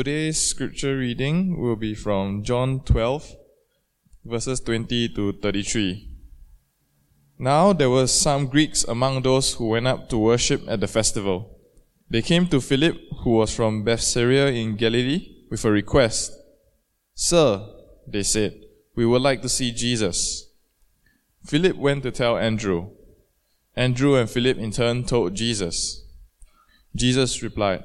Today's scripture reading will be from John 12, verses 20 to 33. Now there were some Greeks among those who went up to worship at the festival. They came to Philip, who was from Bethsaida in Galilee, with a request. Sir, they said, we would like to see Jesus. Philip went to tell Andrew. Andrew and Philip in turn told Jesus. Jesus replied,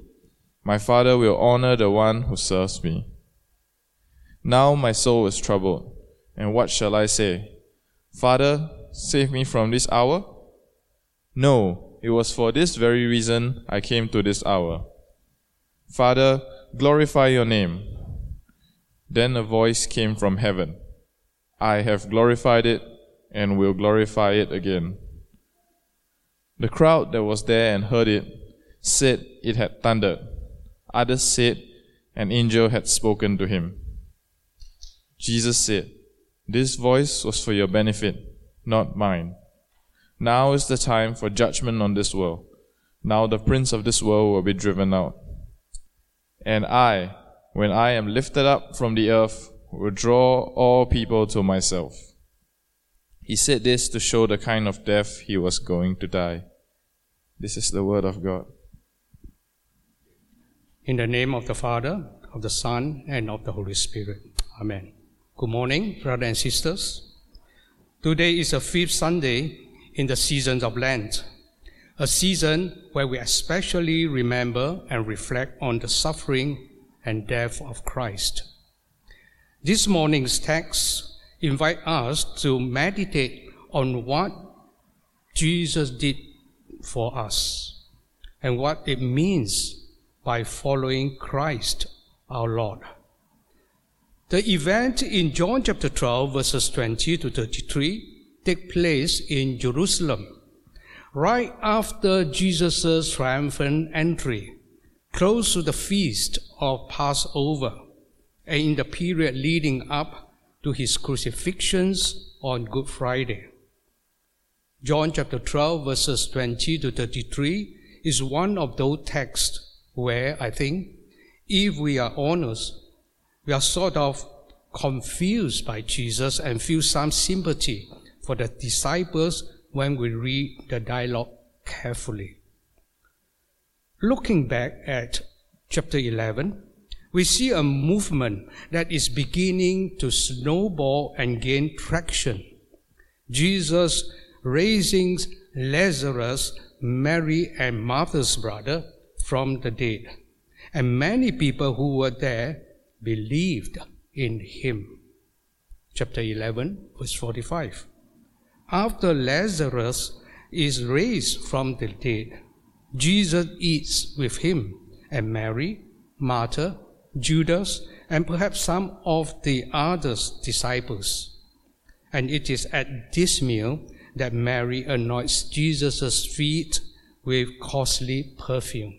My Father will honor the one who serves me. Now my soul is troubled, and what shall I say? Father, save me from this hour? No, it was for this very reason I came to this hour. Father, glorify your name. Then a voice came from heaven. I have glorified it and will glorify it again. The crowd that was there and heard it said it had thundered. Others said an angel had spoken to him. Jesus said, This voice was for your benefit, not mine. Now is the time for judgment on this world. Now the prince of this world will be driven out. And I, when I am lifted up from the earth, will draw all people to myself. He said this to show the kind of death he was going to die. This is the word of God. In the name of the Father, of the Son, and of the Holy Spirit. Amen. Good morning, brothers and sisters. Today is the fifth Sunday in the season of Lent, a season where we especially remember and reflect on the suffering and death of Christ. This morning's text invite us to meditate on what Jesus did for us and what it means by following Christ our Lord. The event in John chapter 12 verses 20 to 33 take place in Jerusalem right after Jesus' triumphant entry, close to the feast of Passover, and in the period leading up to his crucifixions on Good Friday. John chapter 12 verses 20 to 33 is one of those texts where I think, if we are honest, we are sort of confused by Jesus and feel some sympathy for the disciples when we read the dialogue carefully. Looking back at chapter 11, we see a movement that is beginning to snowball and gain traction. Jesus raising Lazarus, Mary and Martha's brother, from the dead. And many people who were there believed in him. Chapter 11, verse 45. After Lazarus is raised from the dead, Jesus eats with him and Mary, Martha, Judas, and perhaps some of the other disciples. And it is at this meal that Mary anoints Jesus' feet with costly perfume.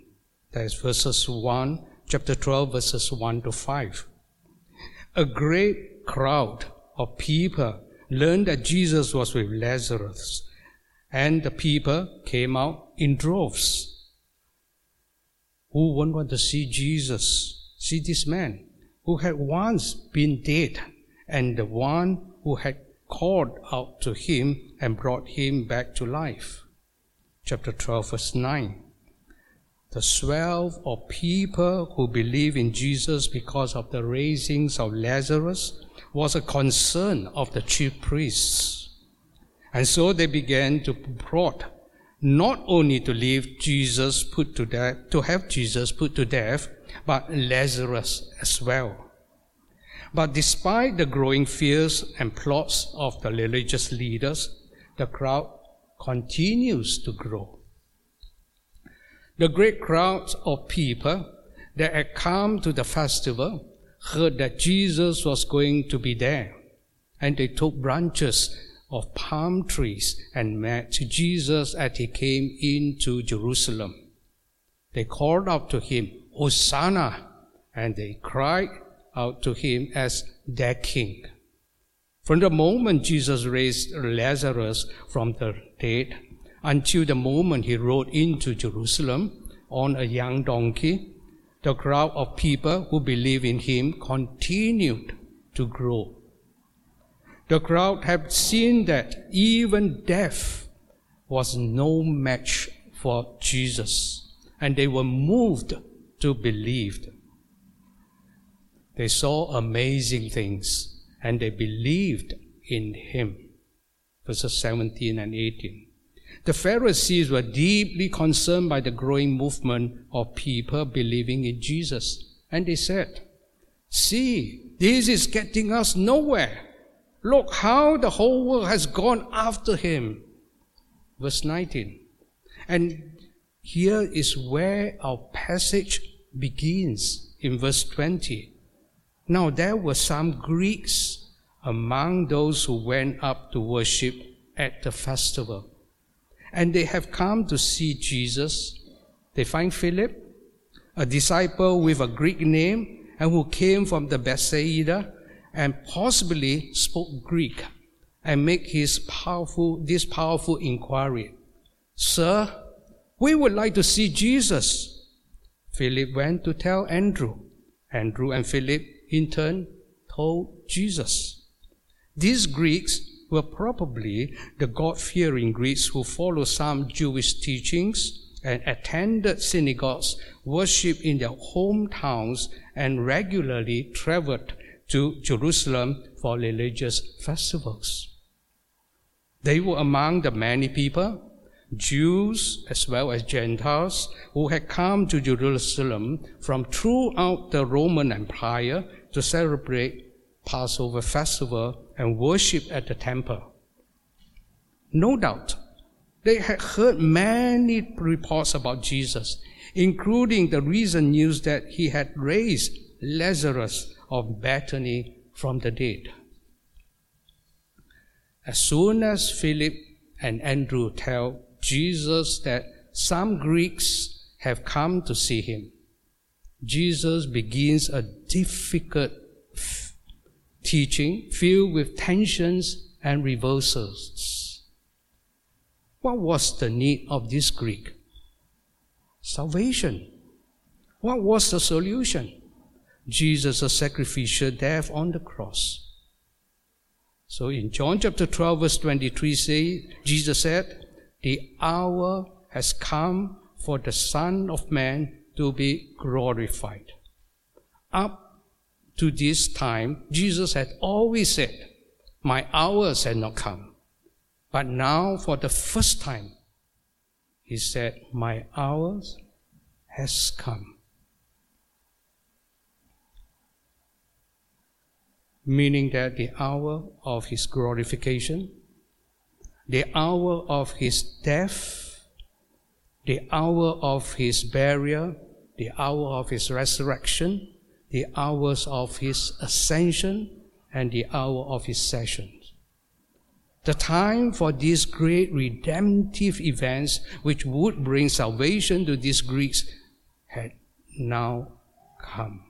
That's verses 1, chapter 12, verses 1 to 5. A great crowd of people learned that Jesus was with Lazarus, and the people came out in droves. Who won't want to see Jesus? See this man who had once been dead, and the one who had called out to him and brought him back to life. Chapter 12, verse 9 the swell of people who believe in Jesus because of the raisings of Lazarus was a concern of the chief priests. And so they began to plot not only to leave Jesus put to death, to have Jesus put to death, but Lazarus as well. But despite the growing fears and plots of the religious leaders, the crowd continues to grow. The great crowds of people that had come to the festival heard that Jesus was going to be there, and they took branches of palm trees and met Jesus as he came into Jerusalem. They called out to him, Hosanna! And they cried out to him as their king. From the moment Jesus raised Lazarus from the dead until the moment he rode into Jerusalem on a young donkey, the crowd of people who believed in him continued to grow. The crowd had seen that even death was no match for Jesus, and they were moved to believe. They saw amazing things, and they believed in him. Verses 17 and 18. The Pharisees were deeply concerned by the growing movement of people believing in Jesus. And they said, See, this is getting us nowhere. Look how the whole world has gone after him. Verse 19. And here is where our passage begins in verse 20. Now there were some Greeks among those who went up to worship at the festival and they have come to see Jesus. They find Philip, a disciple with a Greek name, and who came from the Bethsaida and possibly spoke Greek, and make his powerful, this powerful inquiry. Sir, we would like to see Jesus. Philip went to tell Andrew. Andrew and Philip in turn told Jesus. These Greeks were probably the God fearing Greeks who followed some Jewish teachings and attended synagogues, worshiped in their hometowns, and regularly traveled to Jerusalem for religious festivals. They were among the many people, Jews as well as Gentiles, who had come to Jerusalem from throughout the Roman Empire to celebrate Passover festival and worship at the temple. No doubt, they had heard many reports about Jesus, including the recent news that he had raised Lazarus of Bethany from the dead. As soon as Philip and Andrew tell Jesus that some Greeks have come to see him, Jesus begins a difficult teaching filled with tensions and reversals. What was the need of this Greek? Salvation. What was the solution? Jesus' sacrificial death on the cross. So in John chapter 12, verse 23, say, Jesus said, The hour has come for the Son of Man to be glorified. Up to this time, Jesus had always said, My hours had not come. But now, for the first time, he said, My hours has come. Meaning that the hour of his glorification, the hour of his death, the hour of his burial, the hour of his resurrection, the hours of his ascension and the hour of his session. The time for these great redemptive events, which would bring salvation to these Greeks, had now come.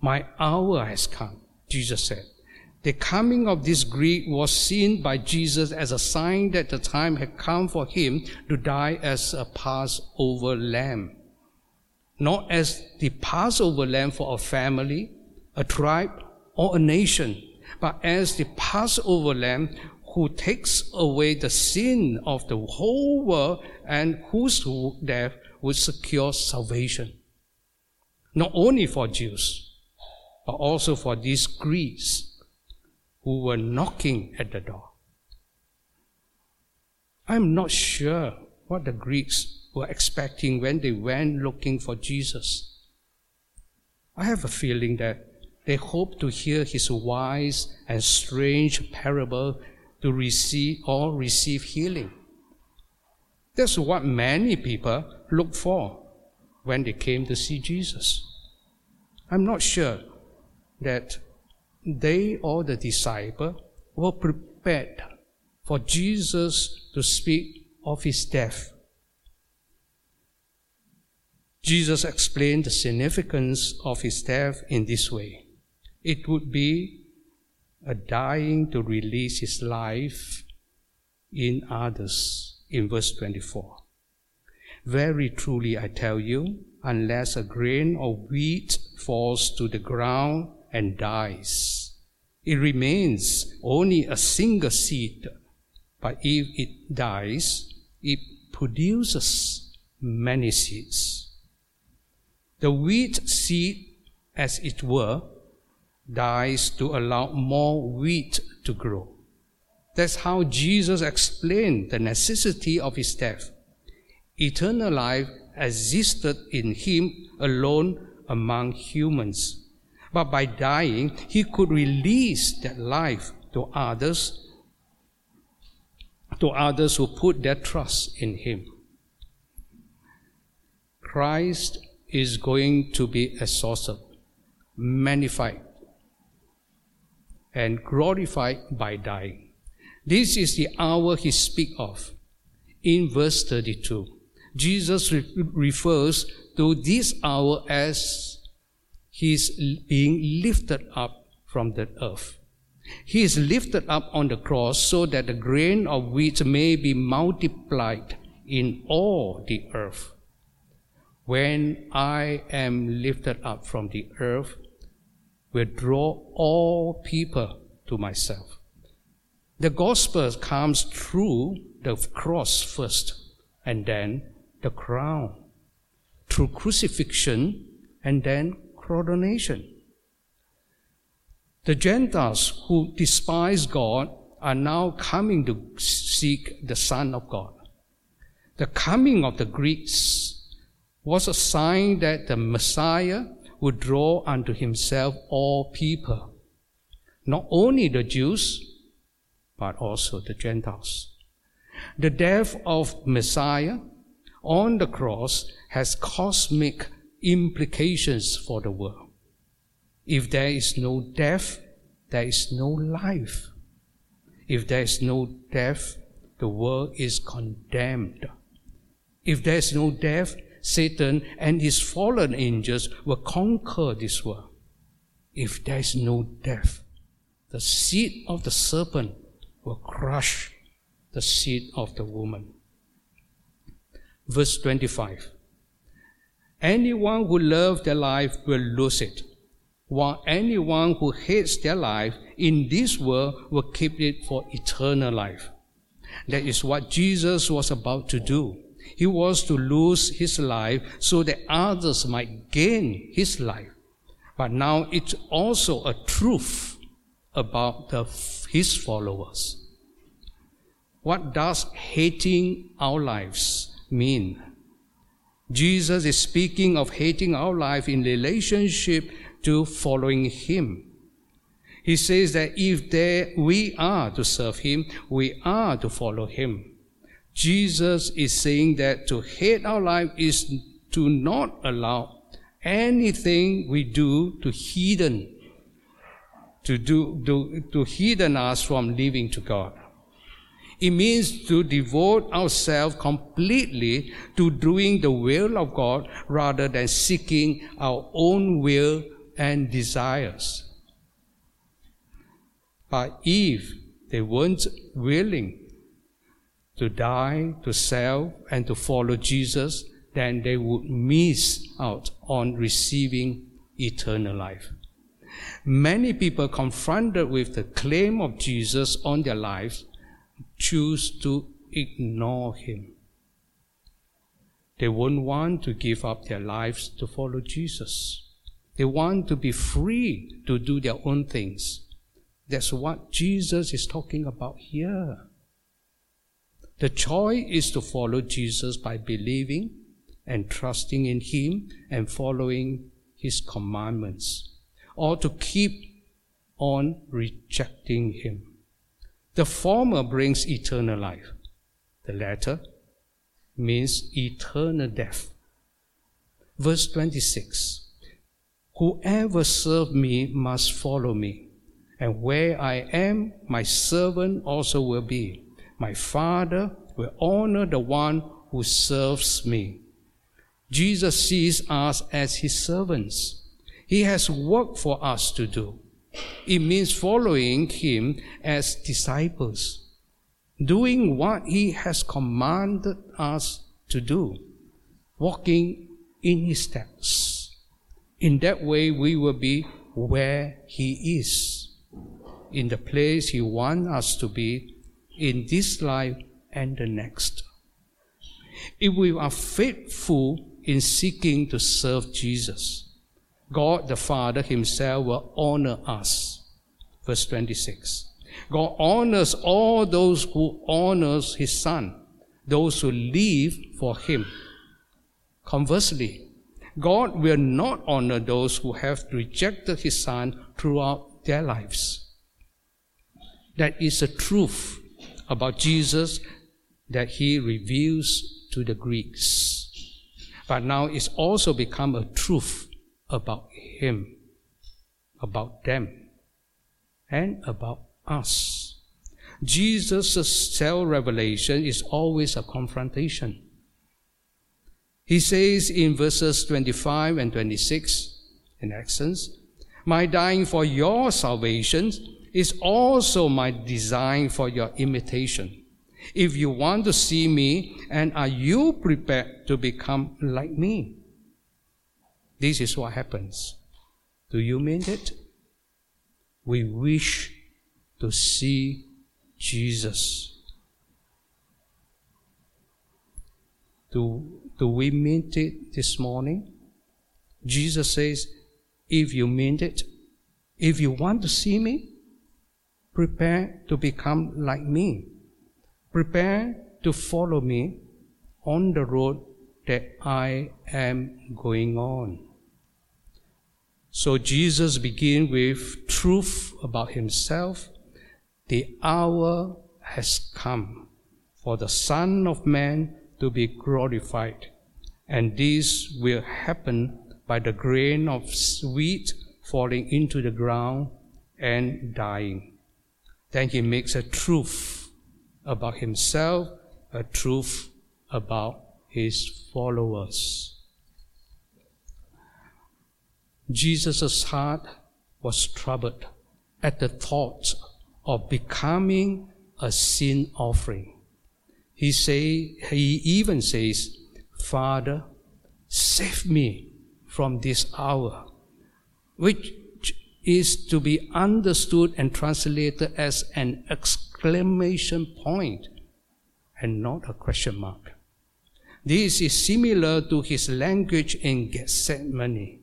My hour has come, Jesus said. The coming of this Greek was seen by Jesus as a sign that the time had come for him to die as a Passover lamb not as the Passover lamb for a family, a tribe, or a nation, but as the Passover lamb who takes away the sin of the whole world and whose death would secure salvation. Not only for Jews, but also for these Greeks who were knocking at the door. I'm not sure what the Greeks were expecting when they went looking for Jesus. I have a feeling that they hoped to hear his wise and strange parable to receive or receive healing. That's what many people look for when they came to see Jesus. I'm not sure that they or the disciple were prepared for Jesus to speak of his death. Jesus explained the significance of his death in this way. It would be a dying to release his life in others, in verse 24. Very truly I tell you, unless a grain of wheat falls to the ground and dies, it remains only a single seed. But if it dies, it produces many seeds. The wheat seed, as it were, dies to allow more wheat to grow. That's how Jesus explained the necessity of his death. Eternal life existed in him alone among humans. But by dying, he could release that life to others, to others who put their trust in him. Christ is going to be exalted, magnified, and glorified by dying. This is the hour he speaks of in verse 32. Jesus re- refers to this hour as his being lifted up from the earth. He is lifted up on the cross so that the grain of wheat may be multiplied in all the earth. When I am lifted up from the earth, will draw all people to myself. The gospel comes through the cross first, and then the crown, through crucifixion, and then coronation. The Gentiles who despise God are now coming to seek the Son of God. The coming of the Greeks was a sign that the Messiah would draw unto himself all people, not only the Jews, but also the Gentiles. The death of Messiah on the cross has cosmic implications for the world. If there is no death, there is no life. If there is no death, the world is condemned. If there is no death, Satan and his fallen angels will conquer this world. If there is no death, the seed of the serpent will crush the seed of the woman. Verse 25 Anyone who loves their life will lose it, while anyone who hates their life in this world will keep it for eternal life. That is what Jesus was about to do. He was to lose his life so that others might gain his life. But now it's also a truth about the, his followers. What does hating our lives mean? Jesus is speaking of hating our life in relationship to following Him. He says that if there, we are to serve Him, we are to follow Him. Jesus is saying that to hate our life is to not allow anything we do to hidden, to do, to, to hidden us from living to God. It means to devote ourselves completely to doing the will of God rather than seeking our own will and desires. But if they weren't willing to die, to self, and to follow Jesus, then they would miss out on receiving eternal life. Many people confronted with the claim of Jesus on their lives choose to ignore him. They won't want to give up their lives to follow Jesus. They want to be free to do their own things. That's what Jesus is talking about here. The choice is to follow Jesus by believing and trusting in Him and following His commandments, or to keep on rejecting Him. The former brings eternal life. The latter means eternal death. Verse 26 Whoever serves me must follow me, and where I am, my servant also will be. My Father will honor the one who serves me. Jesus sees us as his servants. He has work for us to do. It means following him as disciples, doing what he has commanded us to do, walking in his steps. In that way, we will be where he is, in the place he wants us to be in this life and the next. If we are faithful in seeking to serve Jesus, God the Father Himself will honor us. Verse 26. God honors all those who honors His Son, those who live for Him. Conversely, God will not honor those who have rejected His Son throughout their lives. That is the truth about Jesus that He reveals to the Greeks. But now it's also become a truth about Him, about them, and about us. Jesus' self revelation is always a confrontation. He says in verses 25 and 26, in essence, My dying for your salvation is also my design for your imitation. If you want to see me, and are you prepared to become like me? This is what happens. Do you mean it? We wish to see Jesus. Do, do we mean it this morning? Jesus says, if you mean it, if you want to see me, prepare to become like me. Prepare to follow me on the road that I am going on. So Jesus begins with truth about himself. The hour has come for the Son of Man to be glorified. And this will happen by the grain of wheat falling into the ground and dying. Then he makes a truth about himself, a truth about his followers. Jesus' heart was troubled at the thought of becoming a sin offering. He say, he even says, Father, save me from this hour, which is to be understood and translated as an exclamation point and not a question mark. This is similar to his language in Gethsemane.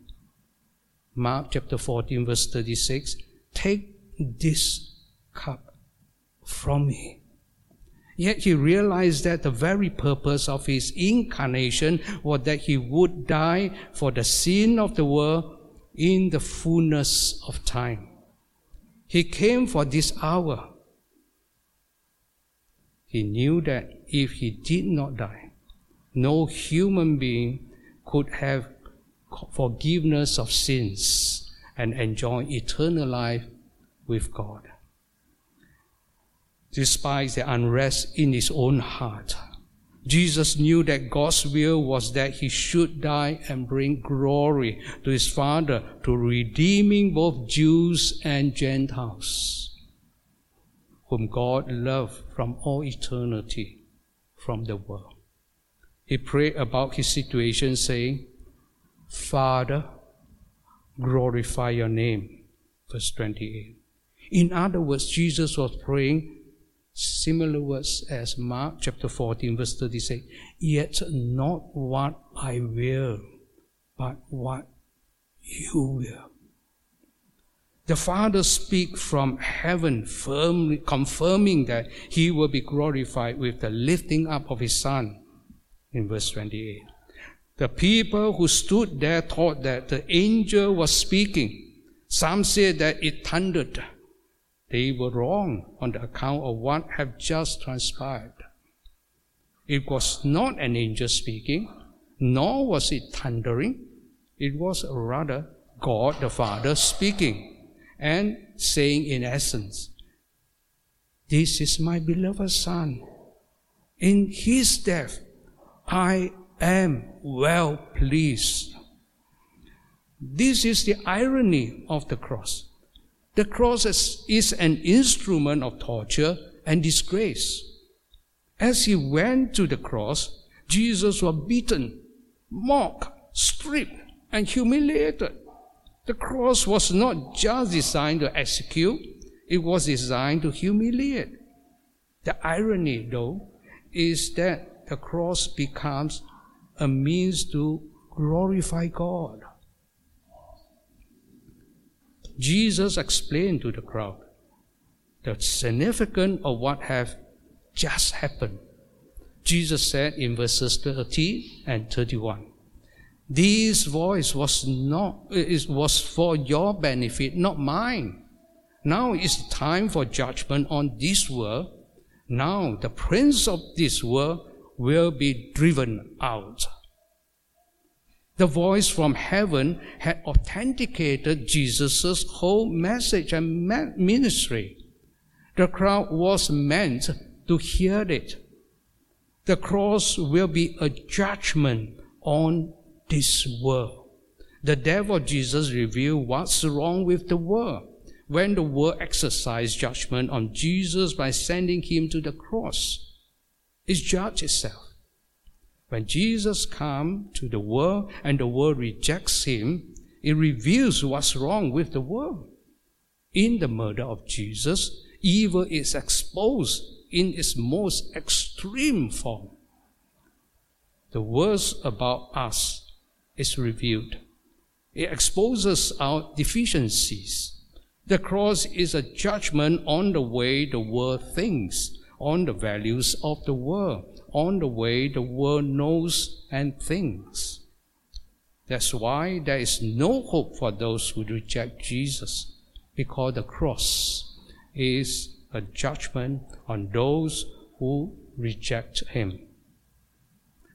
Mark chapter 14, verse 36 Take this cup from me. Yet he realized that the very purpose of his incarnation was that he would die for the sin of the world in the fullness of time. He came for this hour. He knew that if he did not die, no human being could have forgiveness of sins and enjoy eternal life with God. Despite the unrest in his own heart, Jesus knew that God's will was that he should die and bring glory to his Father to redeeming both Jews and Gentiles, whom God loved from all eternity from the world. He prayed about his situation, saying, Father, glorify your name. Verse 28. In other words, Jesus was praying Similar words as Mark chapter 14, verse 36. Yet not what I will, but what you will. The Father speaks from heaven, firmly confirming that He will be glorified with the lifting up of His Son. In verse 28. The people who stood there thought that the angel was speaking. Some said that it thundered. They were wrong on the account of what had just transpired. It was not an angel speaking, nor was it thundering. It was rather God the Father speaking and saying in essence, This is my beloved Son. In his death, I am well pleased. This is the irony of the cross. The cross is an instrument of torture and disgrace. As he went to the cross, Jesus was beaten, mocked, stripped, and humiliated. The cross was not just designed to execute, it was designed to humiliate. The irony, though, is that the cross becomes a means to glorify God. Jesus explained to the crowd the significance of what have just happened. Jesus said in verses 30 and 31, This voice was not it was for your benefit, not mine. Now is time for judgment on this world. Now the prince of this world will be driven out. The voice from heaven had authenticated Jesus' whole message and ministry. The crowd was meant to hear it. The cross will be a judgment on this world. The death of Jesus revealed what's wrong with the world. When the world exercised judgment on Jesus by sending him to the cross, it judged itself. When Jesus comes to the world and the world rejects him, it reveals what's wrong with the world. In the murder of Jesus, evil is exposed in its most extreme form. The worst about us is revealed. It exposes our deficiencies. The cross is a judgment on the way the world thinks, on the values of the world on the way the world knows and thinks. That's why there is no hope for those who reject Jesus, because the cross is a judgment on those who reject him.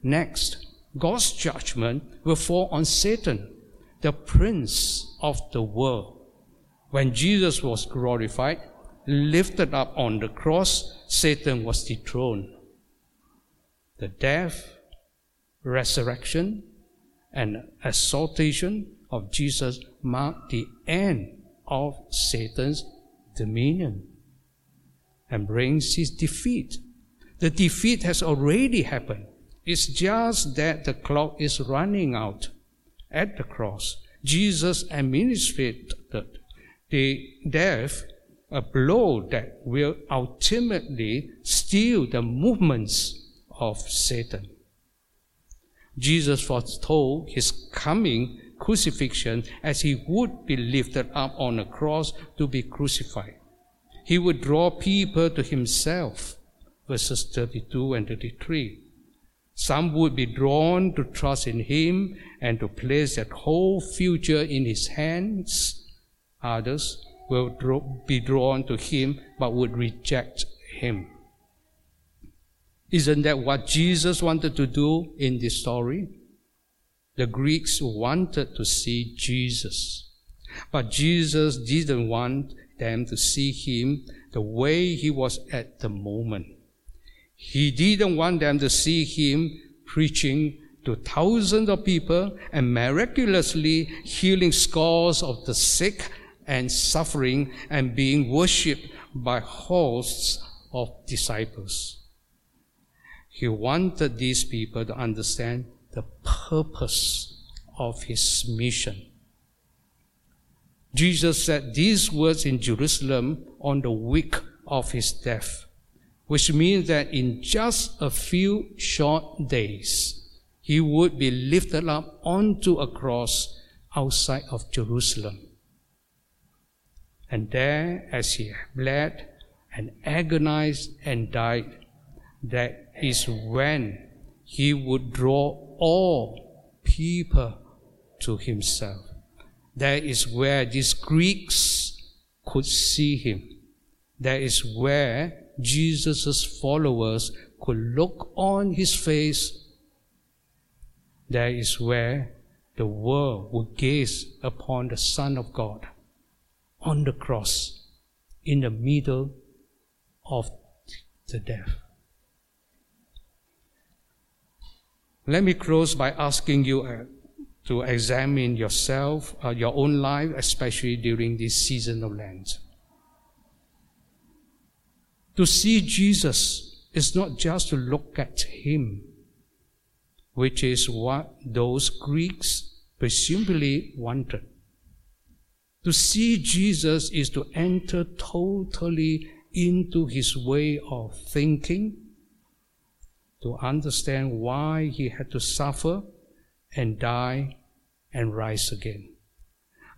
Next, God's judgment will fall on Satan, the prince of the world. When Jesus was glorified, lifted up on the cross, Satan was dethroned the death, resurrection, and exaltation of Jesus mark the end of Satan's dominion and brings his defeat. The defeat has already happened. It's just that the clock is running out. At the cross, Jesus administered the death, a blow that will ultimately steal the movements of Satan. Jesus foretold his coming crucifixion as he would be lifted up on a cross to be crucified. He would draw people to himself. Verses 32 and 33. Some would be drawn to trust in him and to place their whole future in his hands. Others will be drawn to him but would reject him. Isn't that what Jesus wanted to do in this story? The Greeks wanted to see Jesus. But Jesus didn't want them to see him the way he was at the moment. He didn't want them to see him preaching to thousands of people and miraculously healing scores of the sick and suffering and being worshipped by hosts of disciples. He wanted these people to understand the purpose of his mission. Jesus said these words in Jerusalem on the week of his death, which means that in just a few short days, he would be lifted up onto a cross outside of Jerusalem. And there, as he bled and agonized and died, that is when he would draw all people to himself. That is where these Greeks could see him. That is where Jesus' followers could look on his face. That is where the world would gaze upon the Son of God on the cross in the middle of the death. Let me close by asking you uh, to examine yourself, uh, your own life, especially during this season of Lent. To see Jesus is not just to look at Him, which is what those Greeks presumably wanted. To see Jesus is to enter totally into his way of thinking, to understand why he had to suffer and die and rise again.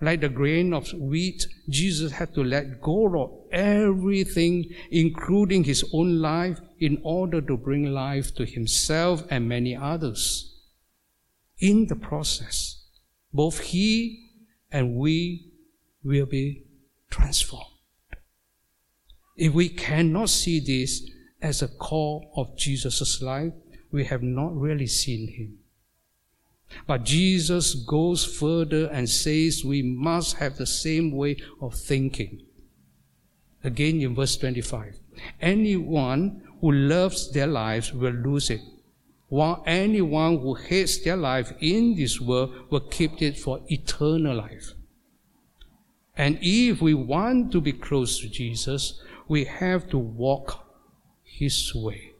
Like the grain of wheat, Jesus had to let go of everything, including his own life, in order to bring life to himself and many others. In the process, both he and we will be transformed. If we cannot see this as a core of Jesus' life, we have not really seen him. But Jesus goes further and says we must have the same way of thinking. Again in verse 25. Anyone who loves their lives will lose it, while anyone who hates their life in this world will keep it for eternal life. And if we want to be close to Jesus, we have to walk his way.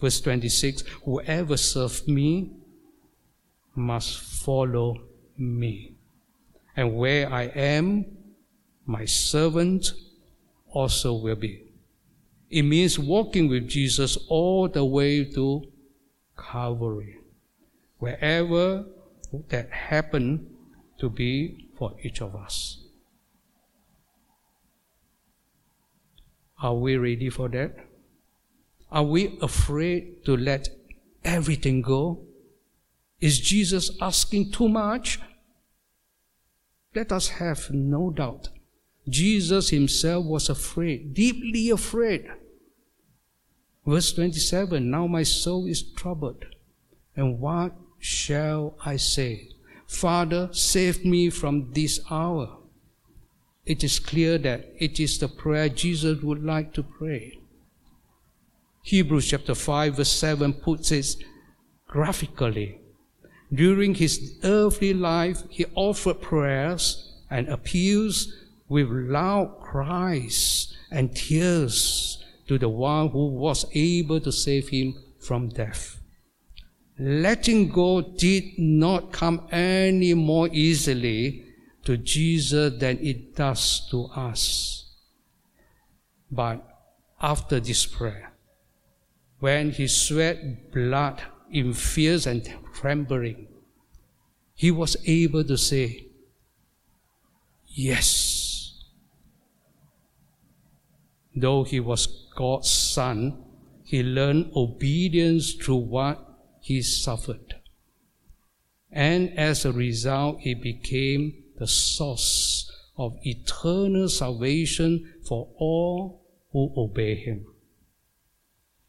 Verse 26 Whoever serves me must follow me. And where I am, my servant also will be. It means walking with Jesus all the way to Calvary, wherever that happened to be for each of us. Are we ready for that? Are we afraid to let everything go? Is Jesus asking too much? Let us have no doubt. Jesus himself was afraid, deeply afraid. Verse 27 Now my soul is troubled, and what shall I say? Father, save me from this hour. It is clear that it is the prayer Jesus would like to pray. Hebrews chapter 5, verse 7 puts it graphically during his earthly life, he offered prayers and appeals with loud cries and tears to the one who was able to save him from death. Letting go did not come any more easily to Jesus than it does to us. But after this prayer, when he sweat blood in fears and trembling, he was able to say, Yes. Though he was God's son, he learned obedience through what he suffered. And as a result, he became the source of eternal salvation for all who obey him.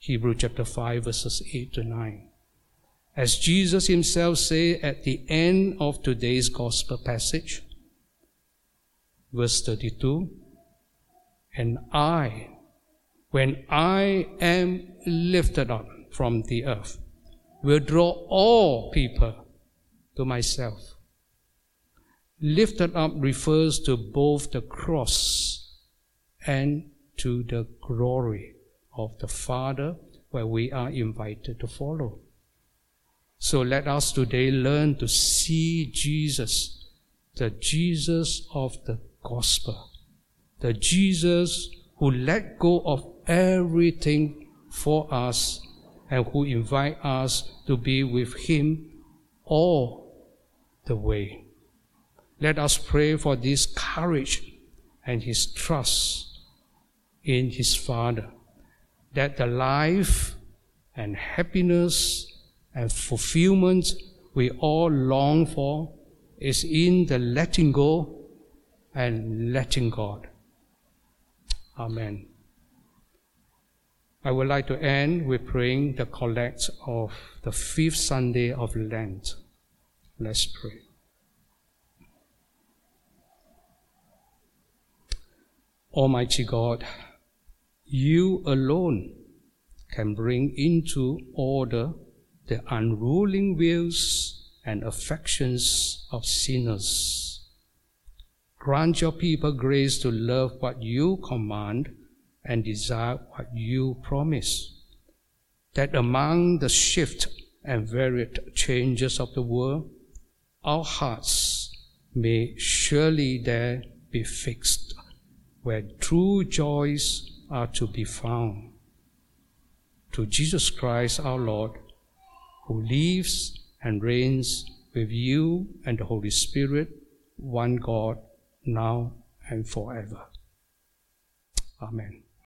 Hebrew chapter 5 verses 8 to 9. As Jesus himself said at the end of today's gospel passage, verse 32, and I, when I am lifted up from the earth, will draw all people to myself. Lifted up refers to both the cross and to the glory of the Father where we are invited to follow. So let us today learn to see Jesus, the Jesus of the gospel, the Jesus who let go of everything for us and who invite us to be with him all the way. Let us pray for this courage and his trust in his Father, that the life and happiness and fulfillment we all long for is in the letting go and letting God. Amen. I would like to end with praying the collect of the fifth Sunday of Lent. Let's pray. Almighty God, you alone can bring into order the unruling wills and affections of sinners. Grant your people grace to love what you command and desire what you promise. That among the shift and varied changes of the world, our hearts may surely there be fixed where true joys are to be found. To Jesus Christ our Lord, who lives and reigns with you and the Holy Spirit, one God, now and forever. Amen.